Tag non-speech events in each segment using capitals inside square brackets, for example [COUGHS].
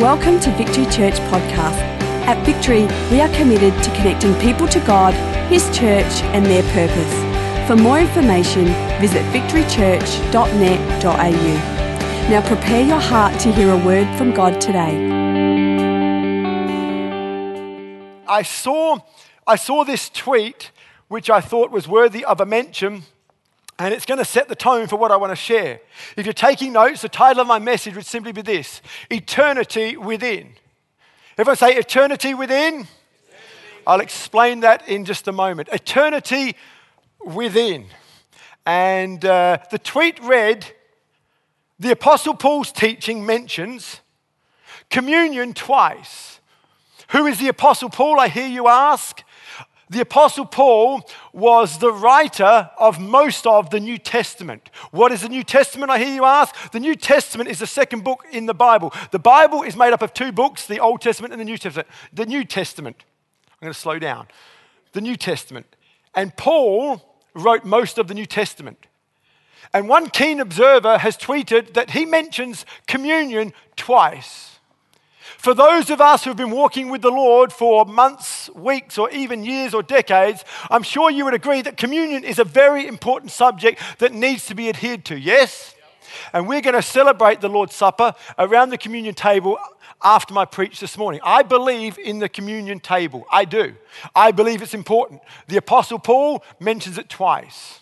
Welcome to Victory Church Podcast. At Victory, we are committed to connecting people to God, His church, and their purpose. For more information, visit victorychurch.net.au. Now prepare your heart to hear a word from God today. I saw, I saw this tweet which I thought was worthy of a mention and it's going to set the tone for what I want to share. If you're taking notes, the title of my message would simply be this Eternity Within. Everyone say Eternity Within? I'll explain that in just a moment. Eternity Within. And uh, the tweet read The Apostle Paul's teaching mentions communion twice. Who is the Apostle Paul, I hear you ask? The Apostle Paul was the writer of most of the New Testament. What is the New Testament, I hear you ask? The New Testament is the second book in the Bible. The Bible is made up of two books, the Old Testament and the New Testament. The New Testament, I'm going to slow down. The New Testament. And Paul wrote most of the New Testament. And one keen observer has tweeted that he mentions communion twice. For those of us who have been walking with the Lord for months, weeks, or even years or decades, I'm sure you would agree that communion is a very important subject that needs to be adhered to. Yes? And we're going to celebrate the Lord's Supper around the communion table after my preach this morning. I believe in the communion table. I do. I believe it's important. The Apostle Paul mentions it twice.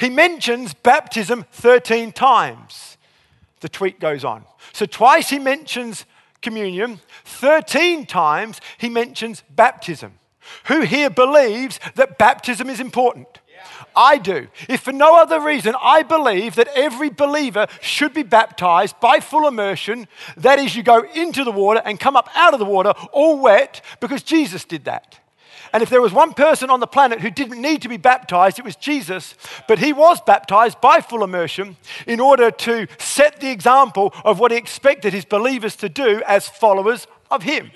He mentions baptism 13 times. The tweet goes on. So, twice he mentions communion, 13 times he mentions baptism. Who here believes that baptism is important? I do. If for no other reason, I believe that every believer should be baptized by full immersion. That is, you go into the water and come up out of the water all wet because Jesus did that. And if there was one person on the planet who didn't need to be baptized, it was Jesus. But he was baptized by full immersion in order to set the example of what he expected his believers to do as followers of him.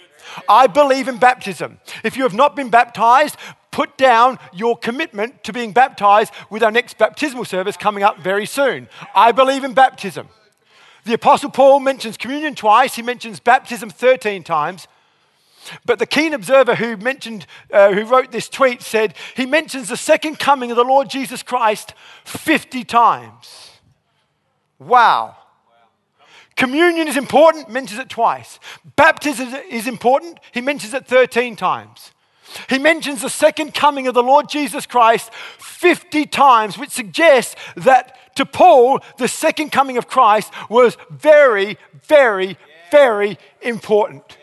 I believe in baptism. If you have not been baptized, put down your commitment to being baptized with our next baptismal service coming up very soon. I believe in baptism. The Apostle Paul mentions communion twice, he mentions baptism 13 times. But the keen observer who mentioned, uh, who wrote this tweet said he mentions the second coming of the Lord Jesus Christ 50 times. Wow. Communion is important, mentions it twice. Baptism is important, he mentions it 13 times. He mentions the second coming of the Lord Jesus Christ 50 times, which suggests that to Paul, the second coming of Christ was very, very, very important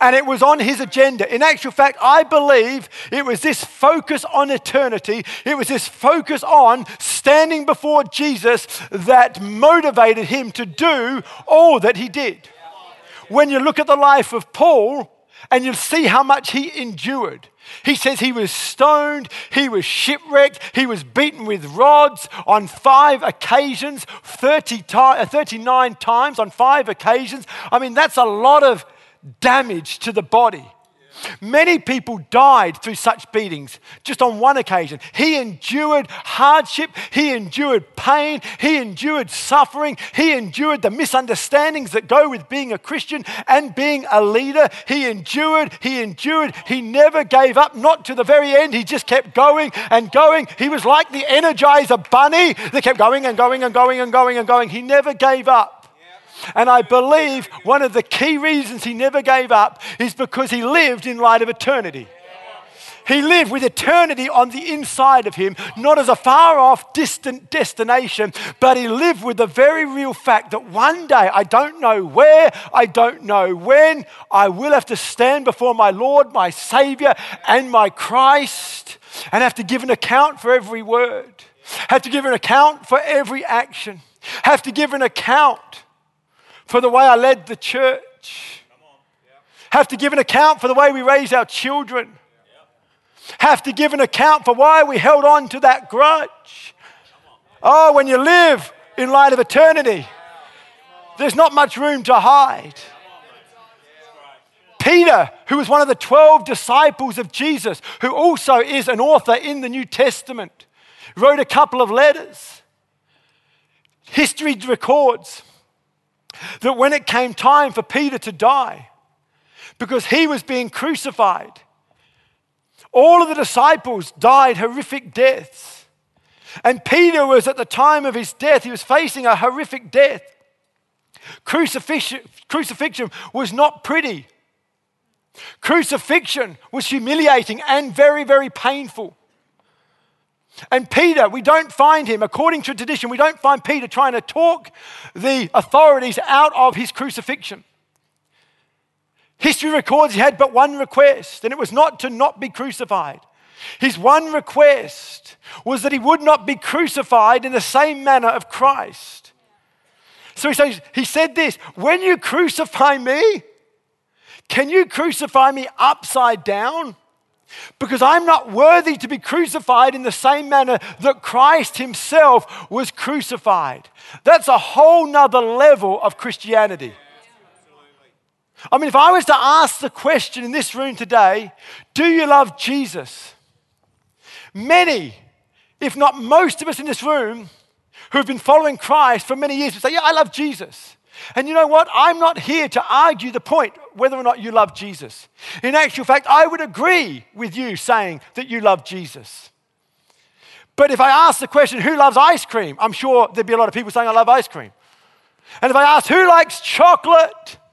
and it was on his agenda. In actual fact, I believe it was this focus on eternity, it was this focus on standing before Jesus that motivated him to do all that he did. When you look at the life of Paul, and you'll see how much he endured. He says he was stoned, he was shipwrecked, he was beaten with rods on five occasions, 30 to- uh, 39 times on five occasions. I mean, that's a lot of damage to the body. Many people died through such beatings just on one occasion. He endured hardship, he endured pain, he endured suffering, he endured the misunderstandings that go with being a Christian and being a leader. He endured, he endured, he never gave up, not to the very end. He just kept going and going. He was like the Energizer bunny that kept going and going and going and going and going. He never gave up. And I believe one of the key reasons he never gave up is because he lived in light of eternity. He lived with eternity on the inside of him, not as a far off, distant destination, but he lived with the very real fact that one day, I don't know where, I don't know when, I will have to stand before my Lord, my Savior, and my Christ, and have to give an account for every word, have to give an account for every action, have to give an account for the way I led the church. Have to give an account for the way we raised our children. Have to give an account for why we held on to that grudge. Oh, when you live in light of eternity, there's not much room to hide. Peter, who was one of the 12 disciples of Jesus, who also is an author in the New Testament, wrote a couple of letters. History records that when it came time for Peter to die, because he was being crucified, all of the disciples died horrific deaths. And Peter was at the time of his death, he was facing a horrific death. Crucifixion, crucifixion was not pretty. Crucifixion was humiliating and very, very painful. And Peter, we don't find him, according to tradition, we don't find Peter trying to talk the authorities out of his crucifixion. History records he had but one request, and it was not to not be crucified. His one request was that he would not be crucified in the same manner of Christ. So he, says, he said this When you crucify me, can you crucify me upside down? Because I'm not worthy to be crucified in the same manner that Christ himself was crucified. That's a whole nother level of Christianity. I mean, if I was to ask the question in this room today, do you love Jesus? Many, if not most of us in this room who have been following Christ for many years would say, Yeah, I love Jesus. And you know what? I'm not here to argue the point whether or not you love Jesus. In actual fact, I would agree with you saying that you love Jesus. But if I ask the question, who loves ice cream? I'm sure there'd be a lot of people saying, I love ice cream. And if I ask, who likes chocolate? [LAUGHS]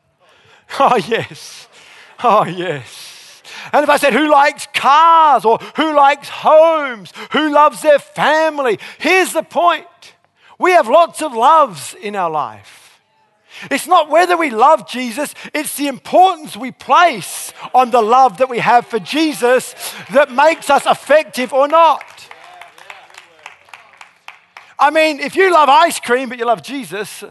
Oh, yes. Oh, yes. And if I said, who likes cars or who likes homes, who loves their family? Here's the point we have lots of loves in our life. It's not whether we love Jesus, it's the importance we place on the love that we have for Jesus that makes us effective or not. I mean, if you love ice cream but you love Jesus,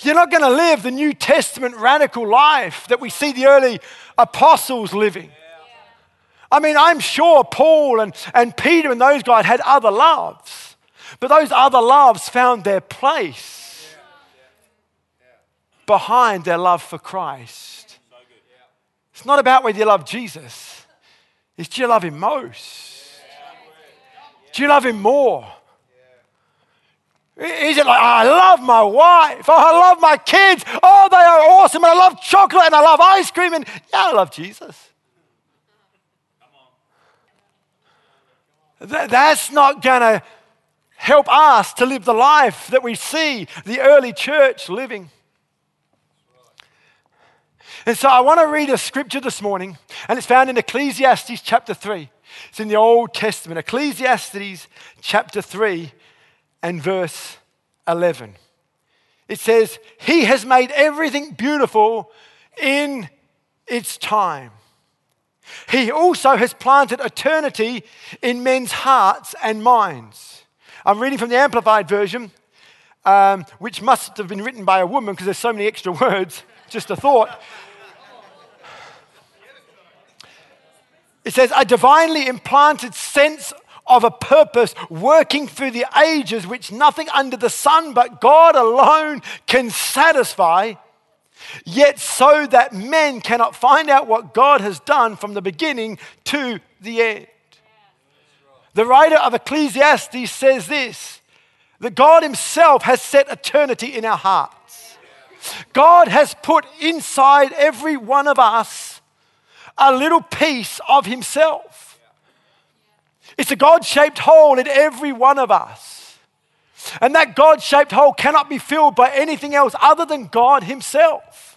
you're not going to live the New Testament radical life that we see the early apostles living. I mean, I'm sure Paul and, and Peter and those guys had other loves, but those other loves found their place behind their love for Christ. It's not about whether you love Jesus, it's do you love Him most? Do you love Him more? Is it like, oh, I love my wife, oh, I love my kids, oh, they are awesome, and I love chocolate, and I love ice cream, and yeah, I love Jesus. that's not going to help us to live the life that we see the early church living. And so I want to read a scripture this morning, and it's found in Ecclesiastes chapter 3. It's in the Old Testament, Ecclesiastes chapter 3 and verse 11. It says, He has made everything beautiful in its time. He also has planted eternity in men's hearts and minds. I'm reading from the Amplified Version, um, which must have been written by a woman because there's so many extra [LAUGHS] words. Just a thought. It says, a divinely implanted sense of a purpose working through the ages, which nothing under the sun but God alone can satisfy, yet so that men cannot find out what God has done from the beginning to the end. The writer of Ecclesiastes says this that God Himself has set eternity in our hearts. God has put inside every one of us a little piece of Himself. It's a God shaped hole in every one of us. And that God shaped hole cannot be filled by anything else other than God Himself.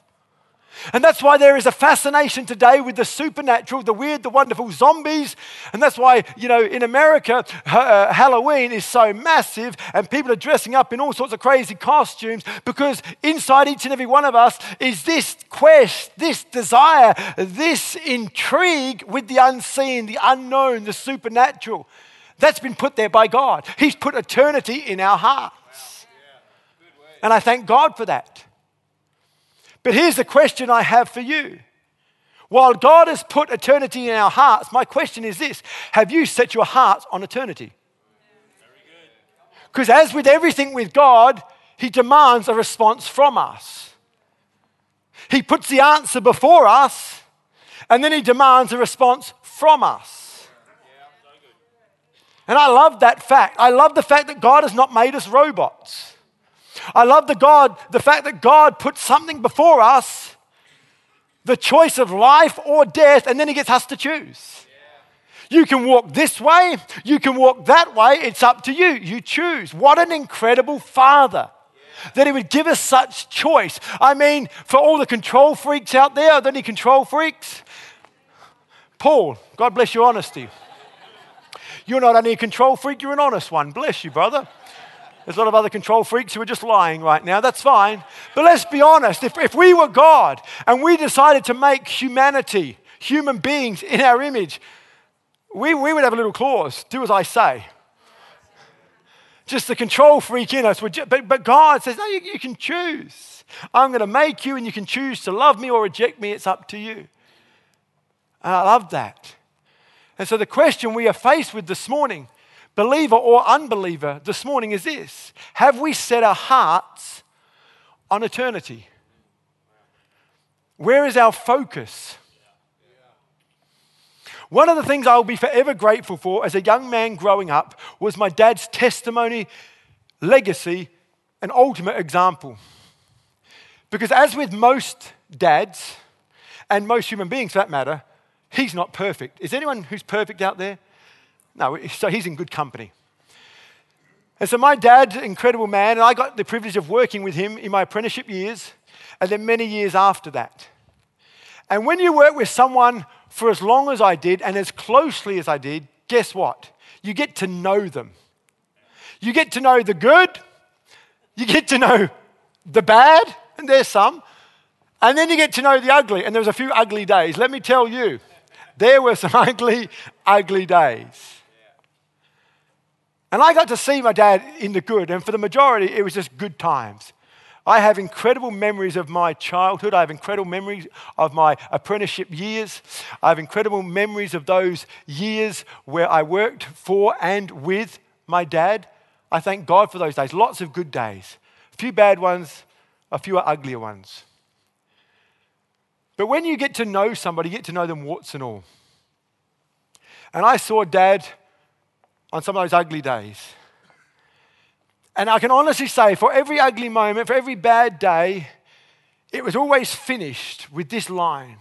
And that's why there is a fascination today with the supernatural, the weird, the wonderful zombies. And that's why, you know, in America, uh, Halloween is so massive and people are dressing up in all sorts of crazy costumes because inside each and every one of us is this quest, this desire, this intrigue with the unseen, the unknown, the supernatural. That's been put there by God. He's put eternity in our hearts. And I thank God for that. But here's the question I have for you. While God has put eternity in our hearts, my question is this Have you set your hearts on eternity? Because as with everything with God, He demands a response from us. He puts the answer before us, and then He demands a response from us. And I love that fact. I love the fact that God has not made us robots. I love the God, the fact that God put something before us, the choice of life or death, and then He gets us to choose. You can walk this way, you can walk that way, it's up to you. You choose. What an incredible Father that He would give us such choice. I mean, for all the control freaks out there, are there any control freaks? Paul, God bless your honesty. You're not only a control freak, you're an honest one. Bless you, brother. There's a lot of other control freaks who are just lying right now. That's fine. But let's be honest if, if we were God and we decided to make humanity, human beings in our image, we, we would have a little clause do as I say. Just the control freak in us just, but, but God says, no, you, you can choose. I'm going to make you, and you can choose to love me or reject me. It's up to you. And I love that. And so the question we are faced with this morning, believer or unbeliever, this morning is this Have we set our hearts on eternity? Where is our focus? One of the things I will be forever grateful for as a young man growing up was my dad's testimony, legacy, and ultimate example. Because, as with most dads, and most human beings for that matter, he's not perfect. Is anyone who's perfect out there? No, so he's in good company. And so, my dad, incredible man, and I got the privilege of working with him in my apprenticeship years and then many years after that. And when you work with someone for as long as I did and as closely as I did, guess what? You get to know them. You get to know the good, you get to know the bad, and there's some, and then you get to know the ugly. And there was a few ugly days. Let me tell you, there were some [LAUGHS] ugly, ugly days. And I got to see my dad in the good, and for the majority, it was just good times. I have incredible memories of my childhood. I have incredible memories of my apprenticeship years. I have incredible memories of those years where I worked for and with my dad. I thank God for those days. Lots of good days. A few bad ones, a few uglier ones. But when you get to know somebody, you get to know them warts and all. And I saw dad on some of those ugly days. And I can honestly say, for every ugly moment, for every bad day, it was always finished with this line.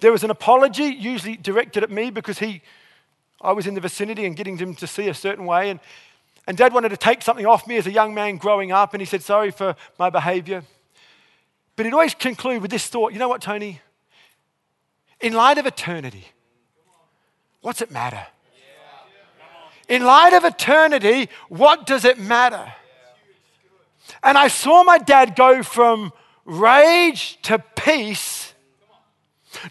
There was an apology, usually directed at me because he, I was in the vicinity and getting him to see a certain way. And, and dad wanted to take something off me as a young man growing up, and he said, Sorry for my behavior. But he'd always conclude with this thought you know what, Tony? In light of eternity, what's it matter? In light of eternity, what does it matter? And I saw my dad go from rage to peace,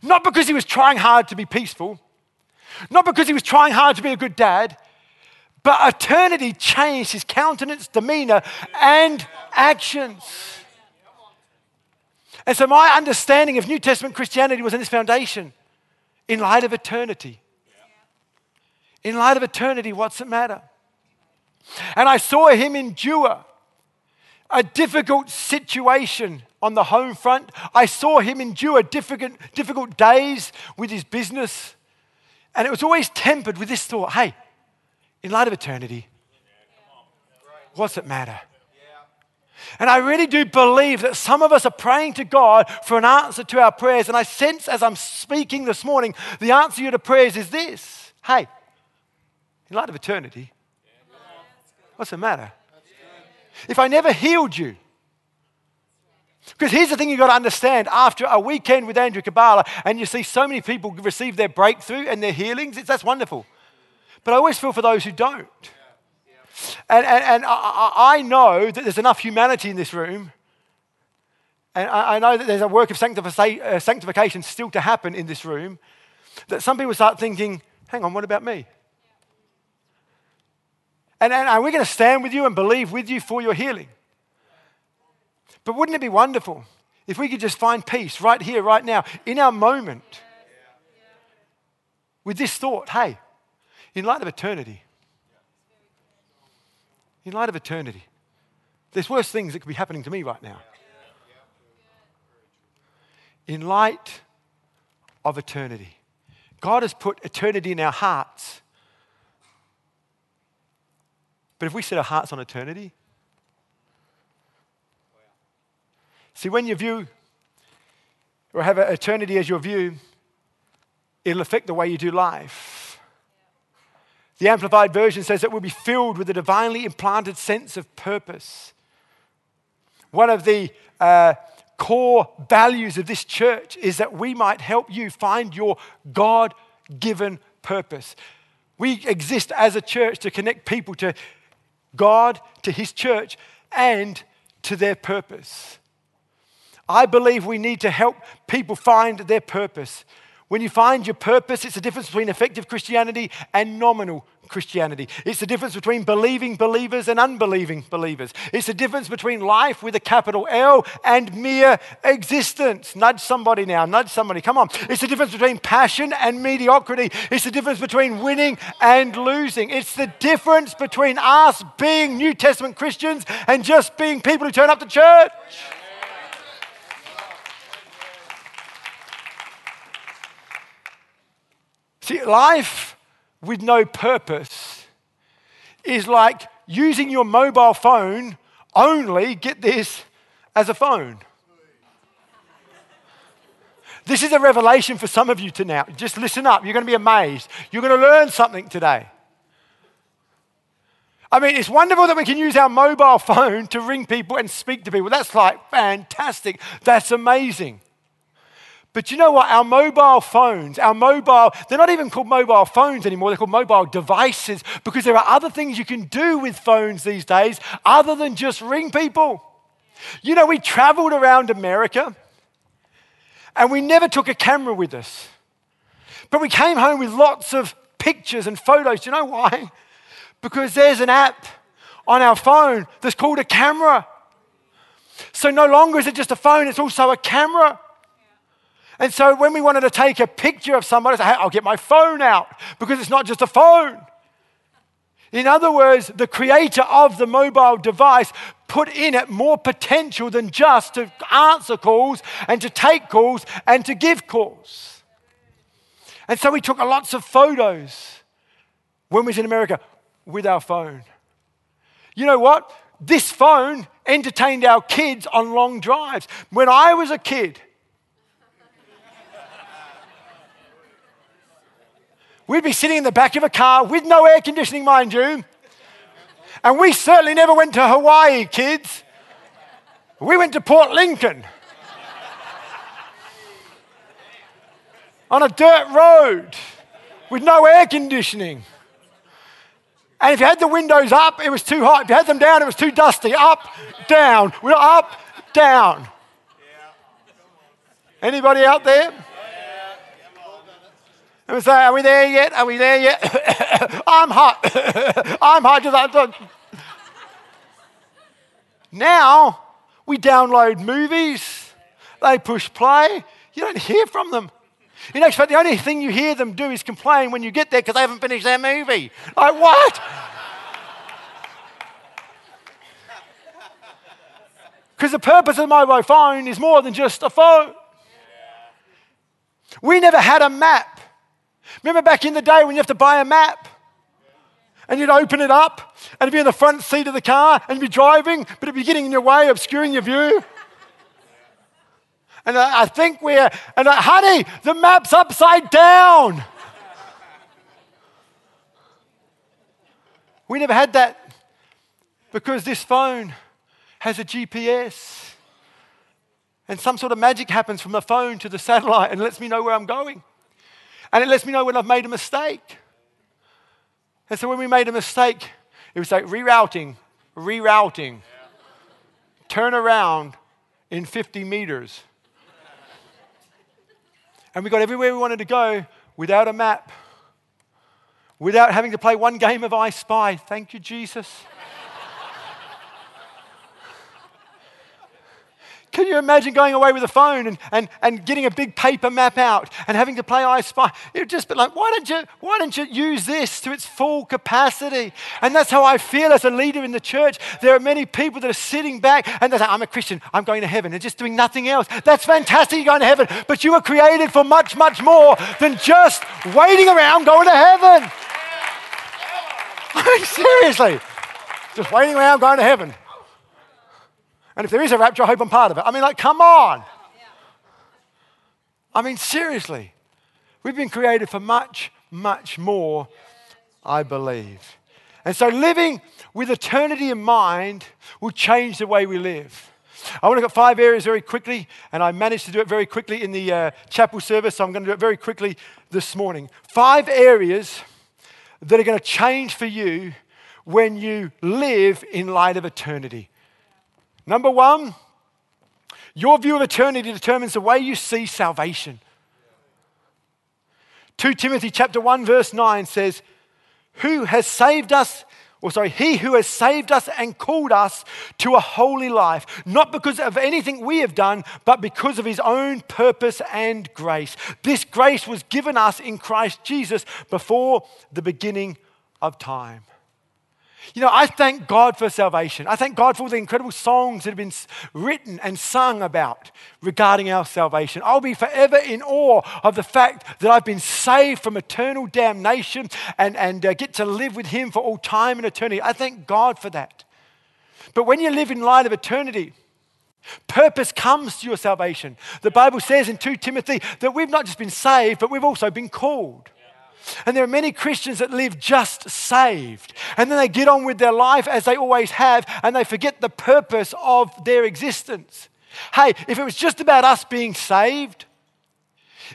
not because he was trying hard to be peaceful, not because he was trying hard to be a good dad, but eternity changed his countenance, demeanor, and actions. And so my understanding of New Testament Christianity was in this foundation in light of eternity. In light of eternity, what's it matter? And I saw him endure a difficult situation on the home front. I saw him endure difficult, difficult days with his business. And it was always tempered with this thought hey, in light of eternity, what's it matter? And I really do believe that some of us are praying to God for an answer to our prayers. And I sense as I'm speaking this morning, the answer to your prayers is this Hey, in light of eternity, what's the matter? If I never healed you, because here's the thing you've got to understand after a weekend with Andrew Kabbalah, and you see so many people receive their breakthrough and their healings, it's, that's wonderful. But I always feel for those who don't. And, and, and I, I know that there's enough humanity in this room, and I, I know that there's a work of uh, sanctification still to happen in this room, that some people start thinking, hang on, what about me? And, and we going to stand with you and believe with you for your healing? But wouldn't it be wonderful if we could just find peace right here, right now, in our moment with this thought hey, in light of eternity, in light of eternity, there's worse things that could be happening to me right now. In light of eternity, God has put eternity in our hearts but if we set our hearts on eternity, See, when you view or have eternity as your view, it'll affect the way you do life. The Amplified Version says that we'll be filled with a divinely implanted sense of purpose. One of the uh, core values of this church is that we might help you find your God given purpose. We exist as a church to connect people to God, to His church, and to their purpose. I believe we need to help people find their purpose. When you find your purpose, it's the difference between effective Christianity and nominal Christianity. It's the difference between believing believers and unbelieving believers. It's the difference between life with a capital L and mere existence. Nudge somebody now, nudge somebody, come on. It's the difference between passion and mediocrity. It's the difference between winning and losing. It's the difference between us being New Testament Christians and just being people who turn up to church. See, life with no purpose is like using your mobile phone only, get this, as a phone. This is a revelation for some of you to now. Just listen up. You're going to be amazed. You're going to learn something today. I mean, it's wonderful that we can use our mobile [LAUGHS] phone to ring people and speak to people. That's like fantastic. That's amazing. But you know what? Our mobile phones, our mobile, they're not even called mobile phones anymore. They're called mobile devices because there are other things you can do with phones these days other than just ring people. You know, we traveled around America and we never took a camera with us. But we came home with lots of pictures and photos. Do you know why? Because there's an app on our phone that's called a camera. So no longer is it just a phone, it's also a camera. And so when we wanted to take a picture of somebody, I said, hey, I'll get my phone out because it's not just a phone. In other words, the creator of the mobile device put in it more potential than just to answer calls and to take calls and to give calls. And so we took lots of photos when we was in America with our phone. You know what? This phone entertained our kids on long drives. When I was a kid, We'd be sitting in the back of a car with no air conditioning, mind you. And we certainly never went to Hawaii, kids. We went to Port Lincoln on a dirt road with no air conditioning. And if you had the windows up, it was too hot. If you had them down, it was too dusty. Up, down. We're up, down. Anybody out there? And we say, Are we there yet? Are we there yet? [COUGHS] I'm hot. [COUGHS] I'm hot. Just, like, now we download movies, they push play. You don't hear from them. You know, the only thing you hear them do is complain when you get there because they haven't finished their movie. Like, what? [LAUGHS] Because the purpose of the mobile phone is more than just a phone. We never had a map. Remember back in the day when you have to buy a map? And you'd open it up and it'd be in the front seat of the car and you'd be driving, but it'd be getting in your way, obscuring your view. And I think we're, and I, honey, the map's upside down. We never had that because this phone has a GPS. And some sort of magic happens from the phone to the satellite and lets me know where I'm going. And it lets me know when I've made a mistake. And so when we made a mistake, it was like rerouting, rerouting, turn around in 50 meters. And we got everywhere we wanted to go without a map, without having to play one game of I Spy. Thank you, Jesus. Can you imagine going away with a phone and, and, and getting a big paper map out and having to play I Spy? It would just be like, why don't, you, why don't you use this to its full capacity? And that's how I feel as a leader in the church. There are many people that are sitting back and they say, I'm a Christian, I'm going to heaven, and just doing nothing else. That's fantastic, you're going to heaven, but you were created for much, much more than just waiting around going to heaven. I [LAUGHS] mean, seriously, just waiting around going to heaven. And if there is a rapture, I hope I'm part of it. I mean, like, come on. I mean, seriously. We've been created for much, much more, I believe. And so living with eternity in mind will change the way we live. I want to look at five areas very quickly, and I managed to do it very quickly in the uh, chapel service, so I'm going to do it very quickly this morning. Five areas that are going to change for you when you live in light of eternity. Number one, your view of eternity determines the way you see salvation. 2 Timothy chapter 1 verse 9 says, "Who has saved us or sorry, he who has saved us and called us to a holy life, not because of anything we have done, but because of his own purpose and grace. This grace was given us in Christ Jesus before the beginning of time. You know, I thank God for salvation. I thank God for all the incredible songs that have been written and sung about regarding our salvation. I'll be forever in awe of the fact that I've been saved from eternal damnation and, and uh, get to live with Him for all time and eternity. I thank God for that. But when you live in light of eternity, purpose comes to your salvation. The Bible says in 2 Timothy that we've not just been saved, but we've also been called. And there are many Christians that live just saved. And then they get on with their life as they always have, and they forget the purpose of their existence. Hey, if it was just about us being saved,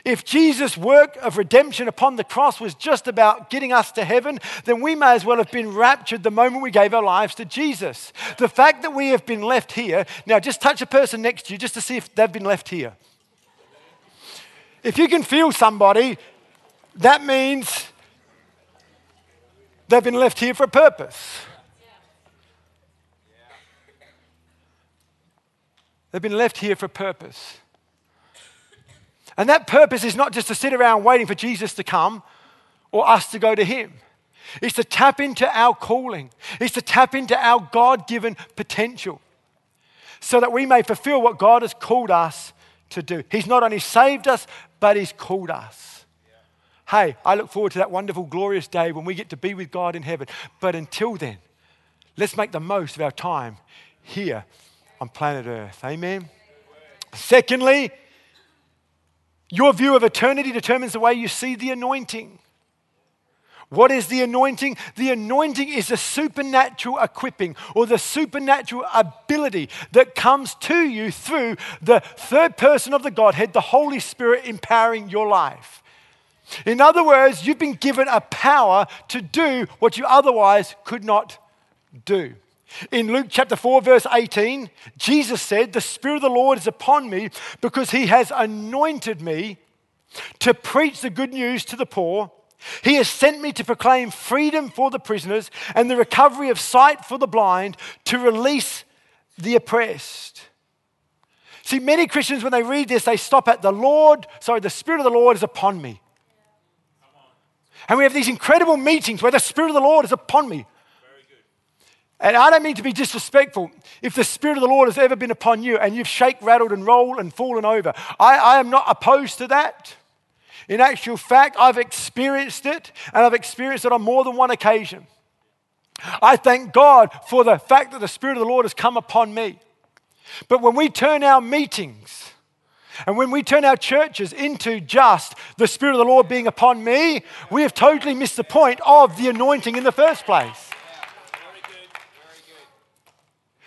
if Jesus' work of redemption upon the cross was just about getting us to heaven, then we may as well have been raptured the moment we gave our lives to Jesus. The fact that we have been left here, now just touch a person next to you just to see if they've been left here. If you can feel somebody that means they've been left here for a purpose. They've been left here for a purpose. And that purpose is not just to sit around waiting for Jesus to come or us to go to Him. It's to tap into our calling, it's to tap into our God given potential so that we may fulfill what God has called us to do. He's not only saved us, but He's called us. Hey, I look forward to that wonderful, glorious day when we get to be with God in heaven. But until then, let's make the most of our time here on planet Earth. Amen. Secondly, your view of eternity determines the way you see the anointing. What is the anointing? The anointing is the supernatural equipping or the supernatural ability that comes to you through the third person of the Godhead, the Holy Spirit, empowering your life. In other words, you've been given a power to do what you otherwise could not do. In Luke chapter 4, verse 18, Jesus said, The Spirit of the Lord is upon me because he has anointed me to preach the good news to the poor. He has sent me to proclaim freedom for the prisoners and the recovery of sight for the blind, to release the oppressed. See, many Christians, when they read this, they stop at the Lord, sorry, the Spirit of the Lord is upon me. And we have these incredible meetings where the Spirit of the Lord is upon me. And I don't mean to be disrespectful. If the Spirit of the Lord has ever been upon you and you've shake, rattled, and rolled and fallen over, I, I am not opposed to that. In actual fact, I've experienced it, and I've experienced it on more than one occasion. I thank God for the fact that the Spirit of the Lord has come upon me. But when we turn our meetings and when we turn our churches into just the Spirit of the Lord being upon me, we have totally missed the point of the anointing in the first place.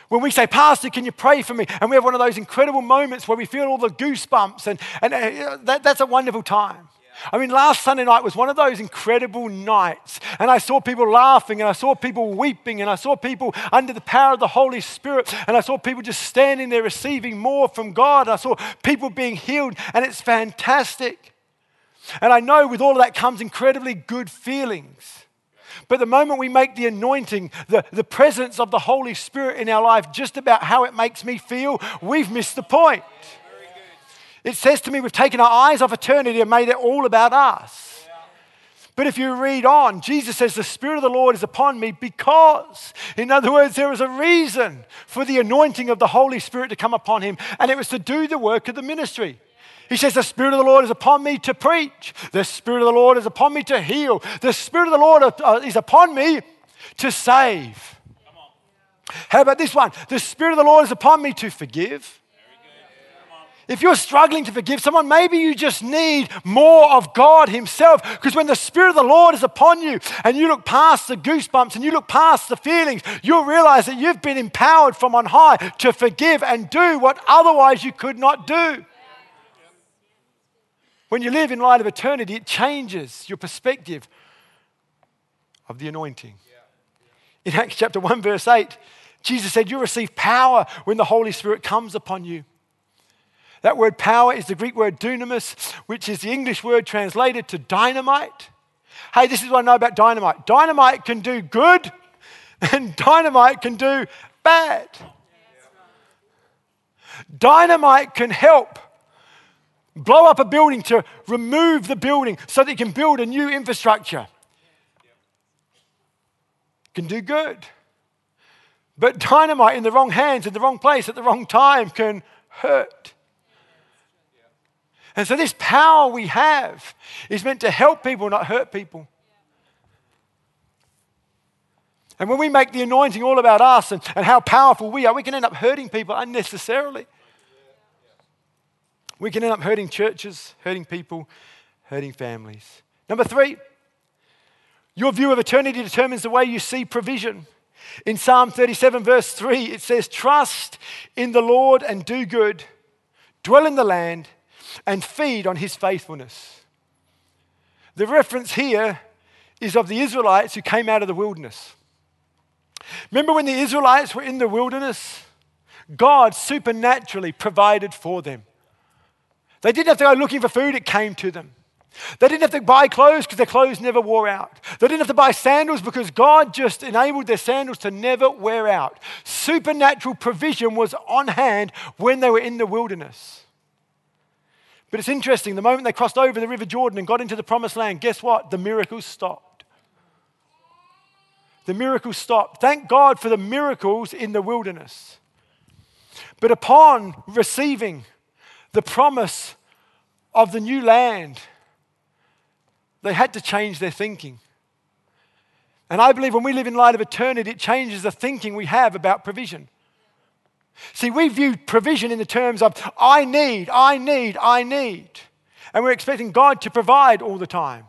When we say, Pastor, can you pray for me? And we have one of those incredible moments where we feel all the goosebumps, and, and uh, that, that's a wonderful time. I mean, last Sunday night was one of those incredible nights, and I saw people laughing, and I saw people weeping, and I saw people under the power of the Holy Spirit, and I saw people just standing there receiving more from God. I saw people being healed, and it's fantastic. And I know with all of that comes incredibly good feelings. But the moment we make the anointing, the, the presence of the Holy Spirit in our life, just about how it makes me feel, we've missed the point. It says to me, we've taken our eyes off eternity and made it all about us. But if you read on, Jesus says, The Spirit of the Lord is upon me because, in other words, there is a reason for the anointing of the Holy Spirit to come upon him, and it was to do the work of the ministry. He says, The Spirit of the Lord is upon me to preach. The Spirit of the Lord is upon me to heal. The Spirit of the Lord uh, is upon me to save. How about this one? The Spirit of the Lord is upon me to forgive. If you're struggling to forgive someone, maybe you just need more of God Himself. Because when the Spirit of the Lord is upon you and you look past the goosebumps and you look past the feelings, you'll realize that you've been empowered from on high to forgive and do what otherwise you could not do. When you live in light of eternity, it changes your perspective of the anointing. In Acts chapter 1, verse 8, Jesus said, You'll receive power when the Holy Spirit comes upon you. That word power is the Greek word dunamis, which is the English word translated to dynamite. Hey, this is what I know about dynamite dynamite can do good, [LAUGHS] and dynamite can do bad. Dynamite can help blow up a building to remove the building so that you can build a new infrastructure. Can do good. But dynamite in the wrong hands, in the wrong place, at the wrong time can hurt. And so, this power we have is meant to help people, not hurt people. And when we make the anointing all about us and, and how powerful we are, we can end up hurting people unnecessarily. We can end up hurting churches, hurting people, hurting families. Number three, your view of eternity determines the way you see provision. In Psalm 37, verse 3, it says, Trust in the Lord and do good, dwell in the land and feed on his faithfulness. The reference here is of the Israelites who came out of the wilderness. Remember when the Israelites were in the wilderness? God supernaturally provided for them. They didn't have to go looking for food, it came to them. They didn't have to buy clothes because their clothes never wore out. They didn't have to buy sandals because God just enabled their sandals to never wear out. Supernatural provision was on hand when they were in the wilderness. But it's interesting, the moment they crossed over the River Jordan and got into the promised land, guess what? The miracles stopped. The miracles stopped. Thank God for the miracles in the wilderness. But upon receiving the promise of the new land, they had to change their thinking. And I believe when we live in light of eternity, it changes the thinking we have about provision. See, we view provision in the terms of I need, I need, I need. And we're expecting God to provide all the time.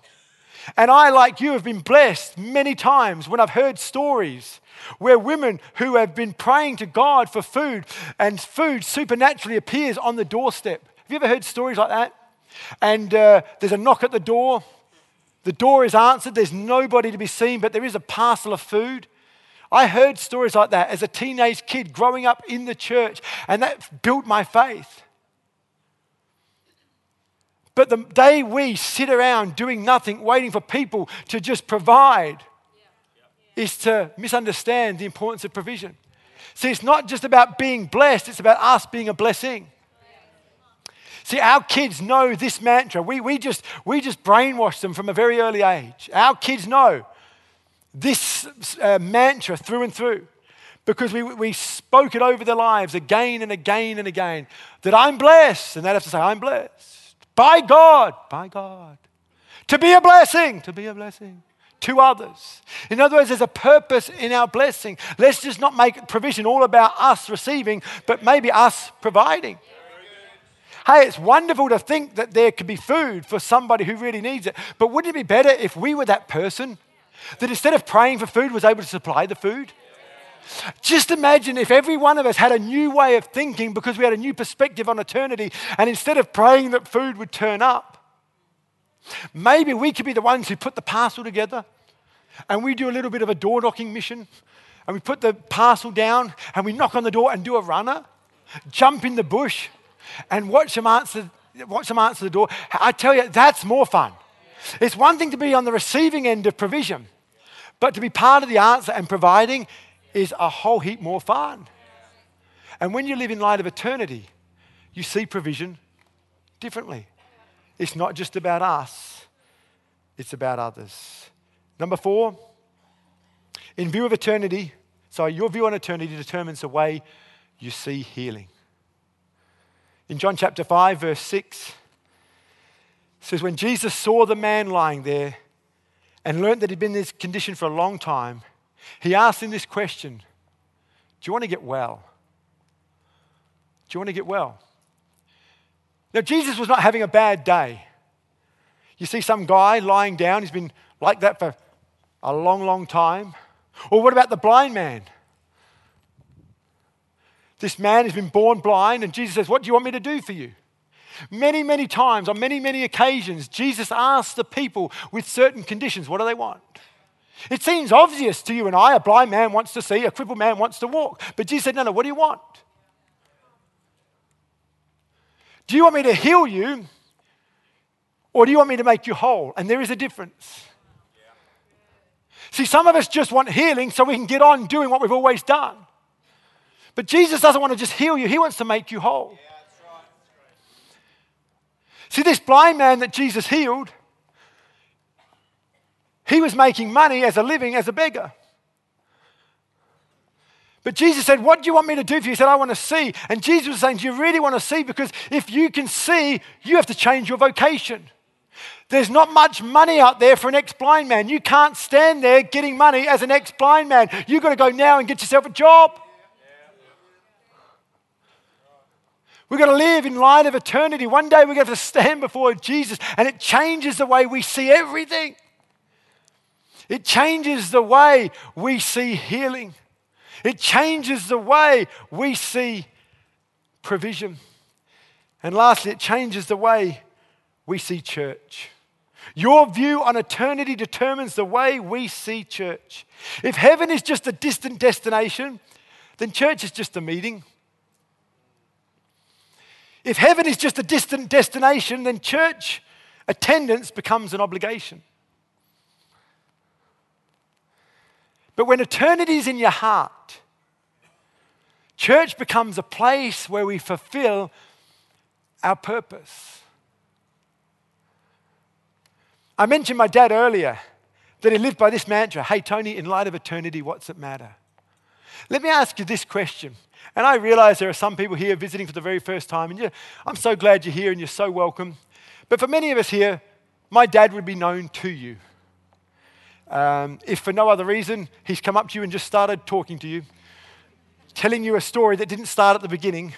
And I, like you, have been blessed many times when I've heard stories where women who have been praying to God for food and food supernaturally appears on the doorstep. Have you ever heard stories like that? And uh, there's a knock at the door. The door is answered. There's nobody to be seen, but there is a parcel of food. I heard stories like that as a teenage kid growing up in the church, and that built my faith. But the day we sit around doing nothing, waiting for people to just provide, is to misunderstand the importance of provision. See, it's not just about being blessed, it's about us being a blessing. See, our kids know this mantra. We, we, just, we just brainwash them from a very early age. Our kids know this uh, mantra through and through because we, we spoke it over their lives again and again and again that I'm blessed, and they'd have to say, I'm blessed by God, by God. To be a blessing, to be a blessing to others. In other words, there's a purpose in our blessing. Let's just not make provision all about us receiving, but maybe us providing. Hey, it's wonderful to think that there could be food for somebody who really needs it, but wouldn't it be better if we were that person? That instead of praying for food, was able to supply the food. Just imagine if every one of us had a new way of thinking because we had a new perspective on eternity, and instead of praying that food would turn up, maybe we could be the ones who put the parcel together and we do a little bit of a door knocking mission and we put the parcel down and we knock on the door and do a runner, jump in the bush and watch them answer, watch them answer the door. I tell you, that's more fun. It's one thing to be on the receiving end of provision, but to be part of the answer and providing is a whole heap more fun. And when you live in light of eternity, you see provision differently. It's not just about us, it's about others. Number four, in view of eternity, so your view on eternity determines the way you see healing. In John chapter 5, verse 6, says, When Jesus saw the man lying there and learned that he'd been in this condition for a long time, he asked him this question Do you want to get well? Do you want to get well? Now, Jesus was not having a bad day. You see some guy lying down, he's been like that for a long, long time. Or what about the blind man? This man has been born blind, and Jesus says, What do you want me to do for you? Many, many times, on many, many occasions, Jesus asked the people with certain conditions, What do they want? It seems obvious to you and I a blind man wants to see, a crippled man wants to walk. But Jesus said, No, no, what do you want? Do you want me to heal you? Or do you want me to make you whole? And there is a difference. See, some of us just want healing so we can get on doing what we've always done. But Jesus doesn't want to just heal you, He wants to make you whole. See, this blind man that Jesus healed, he was making money as a living as a beggar. But Jesus said, What do you want me to do for you? He said, I want to see. And Jesus was saying, Do you really want to see? Because if you can see, you have to change your vocation. There's not much money out there for an ex blind man. You can't stand there getting money as an ex blind man. You've got to go now and get yourself a job. We've got to live in light of eternity. One day we're going to stand before Jesus, and it changes the way we see everything. It changes the way we see healing. It changes the way we see provision. And lastly, it changes the way we see church. Your view on eternity determines the way we see church. If heaven is just a distant destination, then church is just a meeting. If heaven is just a distant destination, then church attendance becomes an obligation. But when eternity is in your heart, church becomes a place where we fulfill our purpose. I mentioned my dad earlier that he lived by this mantra Hey, Tony, in light of eternity, what's it matter? Let me ask you this question. And I realize there are some people here visiting for the very first time, and I'm so glad you're here and you're so welcome. But for many of us here, my dad would be known to you. Um, if for no other reason, he's come up to you and just started talking to you, telling you a story that didn't start at the beginning,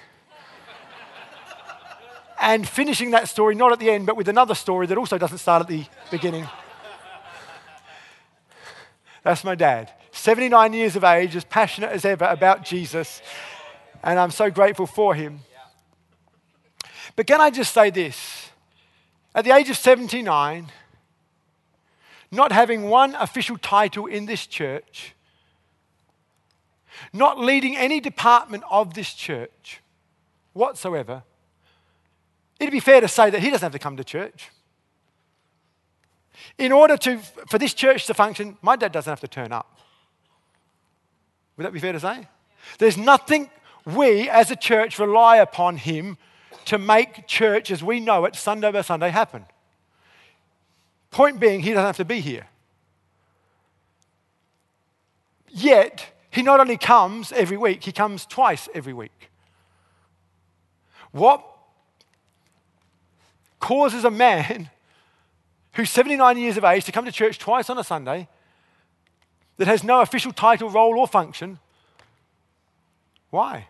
[LAUGHS] and finishing that story not at the end, but with another story that also doesn't start at the beginning. That's my dad. 79 years of age, as passionate as ever about Jesus, and I'm so grateful for him. But can I just say this? At the age of 79, not having one official title in this church, not leading any department of this church whatsoever, it'd be fair to say that he doesn't have to come to church. In order to, for this church to function, my dad doesn't have to turn up. Would that be fair to say? There's nothing we as a church rely upon him to make church as we know it Sunday by Sunday happen. Point being, he doesn't have to be here. Yet, he not only comes every week, he comes twice every week. What causes a man [LAUGHS] who's 79 years of age to come to church twice on a Sunday that has no official title, role, or function? Why?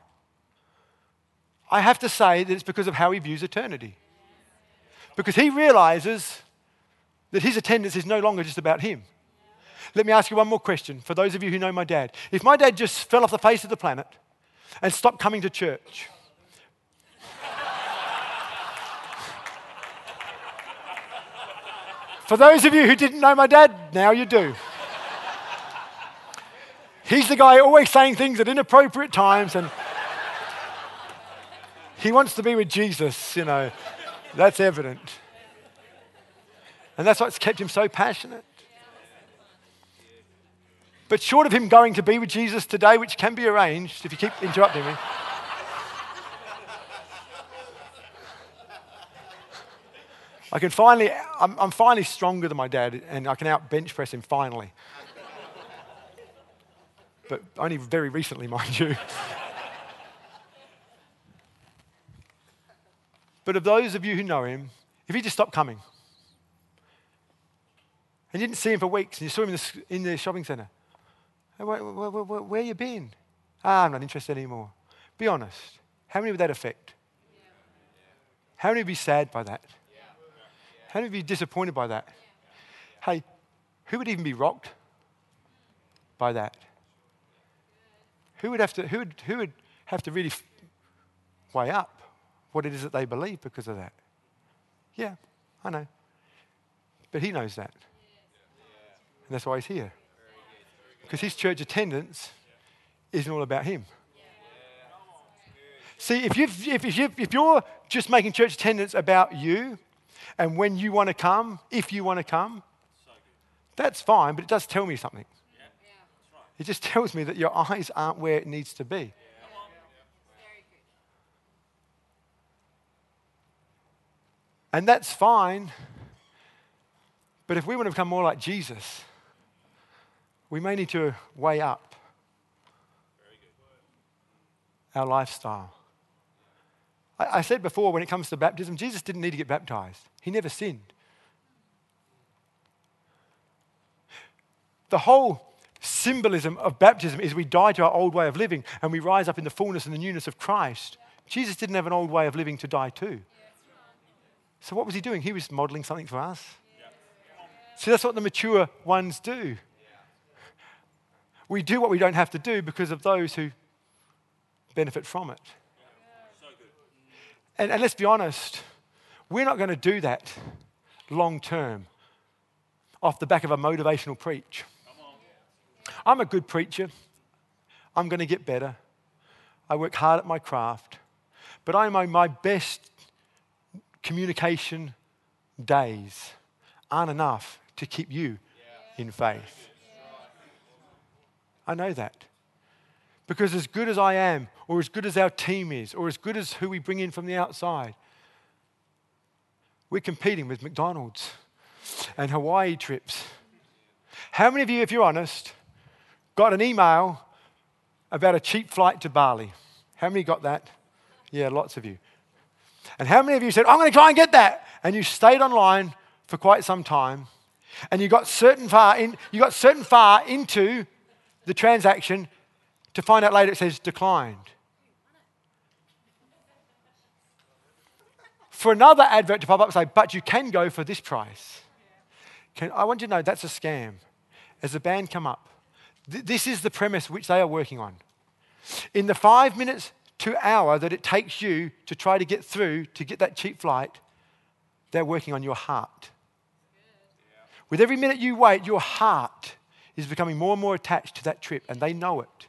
I have to say that it's because of how he views eternity. Because he realizes that his attendance is no longer just about him. Let me ask you one more question for those of you who know my dad. If my dad just fell off the face of the planet and stopped coming to church, [LAUGHS] for those of you who didn't know my dad, now you do. He's the guy always saying things at inappropriate times and he wants to be with Jesus, you know. That's evident. And that's what's kept him so passionate. But short of him going to be with Jesus today, which can be arranged if you keep interrupting me, I can finally, I'm, I'm, finally stronger than my dad, and I can out bench press him finally. But only very recently, [LAUGHS] mind you. But of those of you who know him, if he just stopped coming, and you didn't see him for weeks, and you saw him in the, in the shopping centre. Where, where, where, where you been? Ah, I'm not interested anymore. Be honest. How many would that affect? How many would be sad by that? How many would be disappointed by that? Hey, who would even be rocked by that? Who would have to, who would, who would have to really weigh up what it is that they believe because of that? Yeah, I know. But he knows that. And that's why he's here. Because his church attendance isn't all about him. See, if, you've, if, if, you if you're just making church attendance about you and when you want to come, if you want to come, that's fine, but it does tell me something. It just tells me that your eyes aren't where it needs to be. And that's fine. But if we want to become more like Jesus, we may need to weigh up our lifestyle. I, I said before, when it comes to baptism, Jesus didn't need to get baptized, he never sinned. The whole symbolism of baptism is we die to our old way of living and we rise up in the fullness and the newness of Christ. Jesus didn't have an old way of living to die to. So, what was he doing? He was modeling something for us. See, that's what the mature ones do. We do what we don't have to do because of those who benefit from it. And, and let's be honest, we're not going to do that long term off the back of a motivational preach. I'm a good preacher. I'm going to get better. I work hard at my craft. But I'm my best communication days aren't enough to keep you in faith. I know that. Because as good as I am, or as good as our team is, or as good as who we bring in from the outside, we're competing with McDonald's and Hawaii trips. How many of you, if you're honest, got an email about a cheap flight to Bali? How many got that? Yeah, lots of you. And how many of you said, I'm going to try and get that? And you stayed online for quite some time, and you got certain far in, you got certain far into the transaction to find out later it says declined. For another advert to pop up and say, but you can go for this price. Can, I want you to know that's a scam. As the band come up, th- this is the premise which they are working on. In the five minutes to hour that it takes you to try to get through to get that cheap flight, they're working on your heart. With every minute you wait, your heart is becoming more and more attached to that trip, and they know it.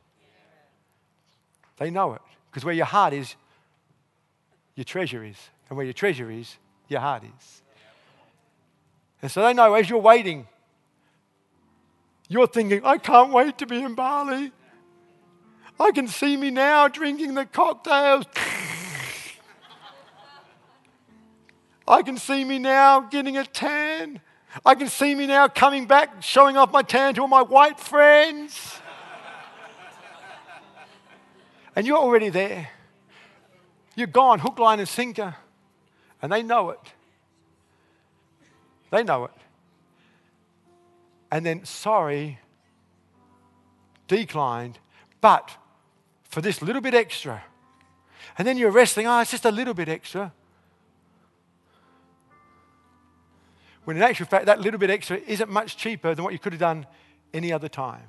They know it. Because where your heart is, your treasure is. And where your treasure is, your heart is. And so they know as you're waiting, you're thinking, I can't wait to be in Bali. I can see me now drinking the cocktails. I can see me now getting a tan. I can see me now coming back, showing off my tan to all my white friends. and you're already there. You're gone, hook, line, and sinker. And they know it. They know it. And then, sorry, declined, but for this little bit extra. And then you're wrestling, oh, it's just a little bit extra. When in actual fact, that little bit extra isn't much cheaper than what you could have done any other time.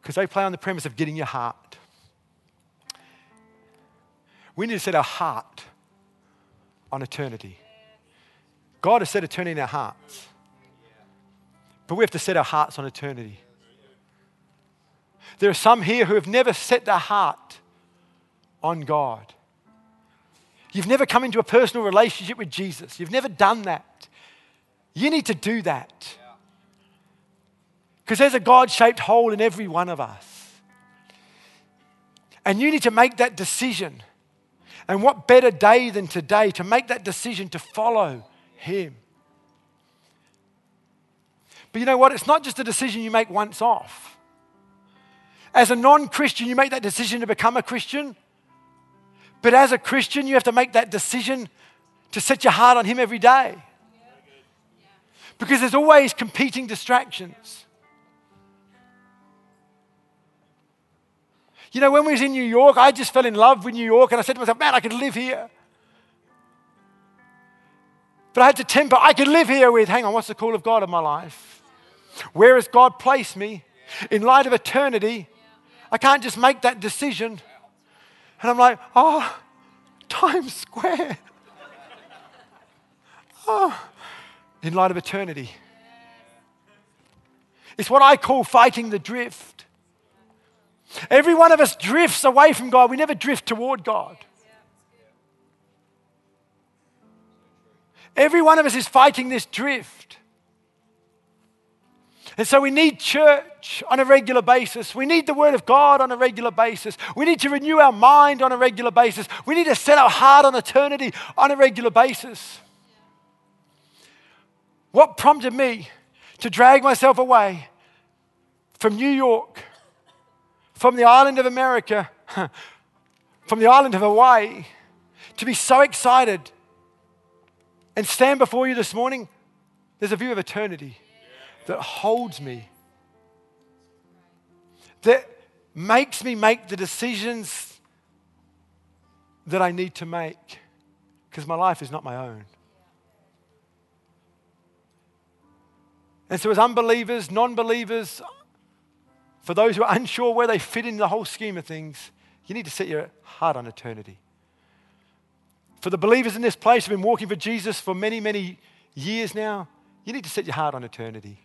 Because they play on the premise of getting your heart. We need to set our heart on eternity. God has set eternity in our hearts. But we have to set our hearts on eternity. There are some here who have never set their heart on God. You've never come into a personal relationship with Jesus. You've never done that. You need to do that. Because there's a God shaped hole in every one of us. And you need to make that decision. And what better day than today to make that decision to follow Him? But you know what? It's not just a decision you make once off. As a non Christian, you make that decision to become a Christian. But as a Christian, you have to make that decision to set your heart on Him every day. Because there's always competing distractions. You know, when we was in New York, I just fell in love with New York and I said to myself, man, I could live here. But I had to temper, I could live here with, hang on, what's the call of God in my life? Where has God placed me? In light of eternity, I can't just make that decision. And I'm like, oh, Times Square. Oh, in light of eternity. It's what I call fighting the drift. Every one of us drifts away from God. We never drift toward God. Every one of us is fighting this drift. And so we need church on a regular basis. We need the Word of God on a regular basis. We need to renew our mind on a regular basis. We need to set our heart on eternity on a regular basis. What prompted me to drag myself away from New York, from the island of America, [LAUGHS] from the island of Hawaii, to be so excited and stand before you this morning? There's a view of eternity that holds me, that makes me make the decisions that I need to make because my life is not my own. And so, as unbelievers, non believers, for those who are unsure where they fit in the whole scheme of things, you need to set your heart on eternity. For the believers in this place who've been walking for Jesus for many, many years now, you need to set your heart on eternity.